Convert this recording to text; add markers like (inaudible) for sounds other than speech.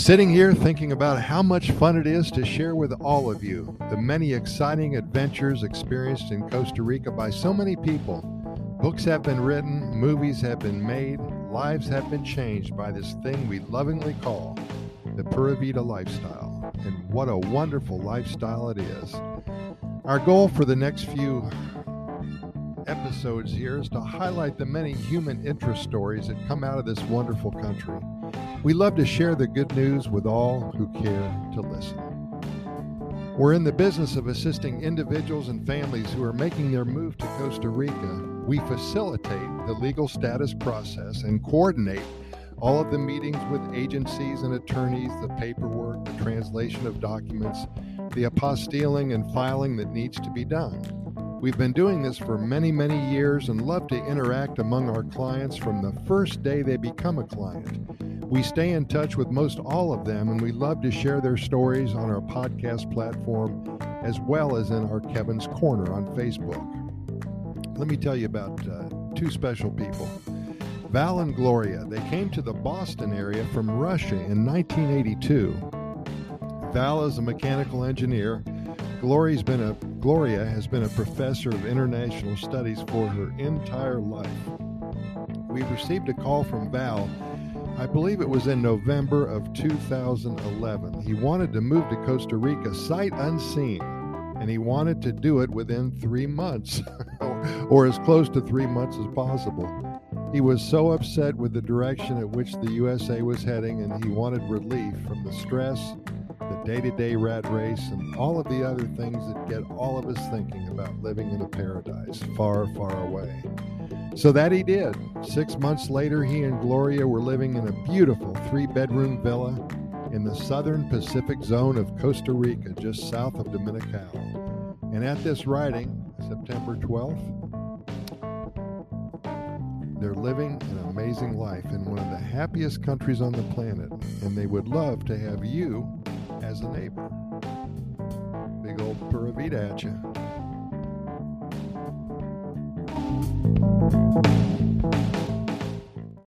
Sitting here thinking about how much fun it is to share with all of you the many exciting adventures experienced in Costa Rica by so many people. Books have been written, movies have been made, lives have been changed by this thing we lovingly call the Pura Vida lifestyle. And what a wonderful lifestyle it is. Our goal for the next few episodes here is to highlight the many human interest stories that come out of this wonderful country. We love to share the good news with all who care to listen. We're in the business of assisting individuals and families who are making their move to Costa Rica. We facilitate the legal status process and coordinate all of the meetings with agencies and attorneys, the paperwork, the translation of documents, the apostilling and filing that needs to be done. We've been doing this for many, many years and love to interact among our clients from the first day they become a client. We stay in touch with most all of them, and we love to share their stories on our podcast platform as well as in our Kevin's Corner on Facebook. Let me tell you about uh, two special people. Val and Gloria. They came to the Boston area from Russia in 1982. Val is a mechanical engineer. Gloria's been a Gloria has been a professor of international studies for her entire life. We received a call from Val, I believe it was in November of 2011. He wanted to move to Costa Rica sight unseen, and he wanted to do it within three months, (laughs) or as close to three months as possible. He was so upset with the direction at which the USA was heading, and he wanted relief from the stress the day to day rat race, and all of the other things that get all of us thinking about living in a paradise far, far away. So that he did. Six months later, he and Gloria were living in a beautiful three bedroom villa in the southern Pacific zone of Costa Rica, just south of Dominical. And at this writing, September 12th, they're living an amazing life in one of the happiest countries on the planet, and they would love to have you as a neighbor. Big old Pura Vida at you. Thank you.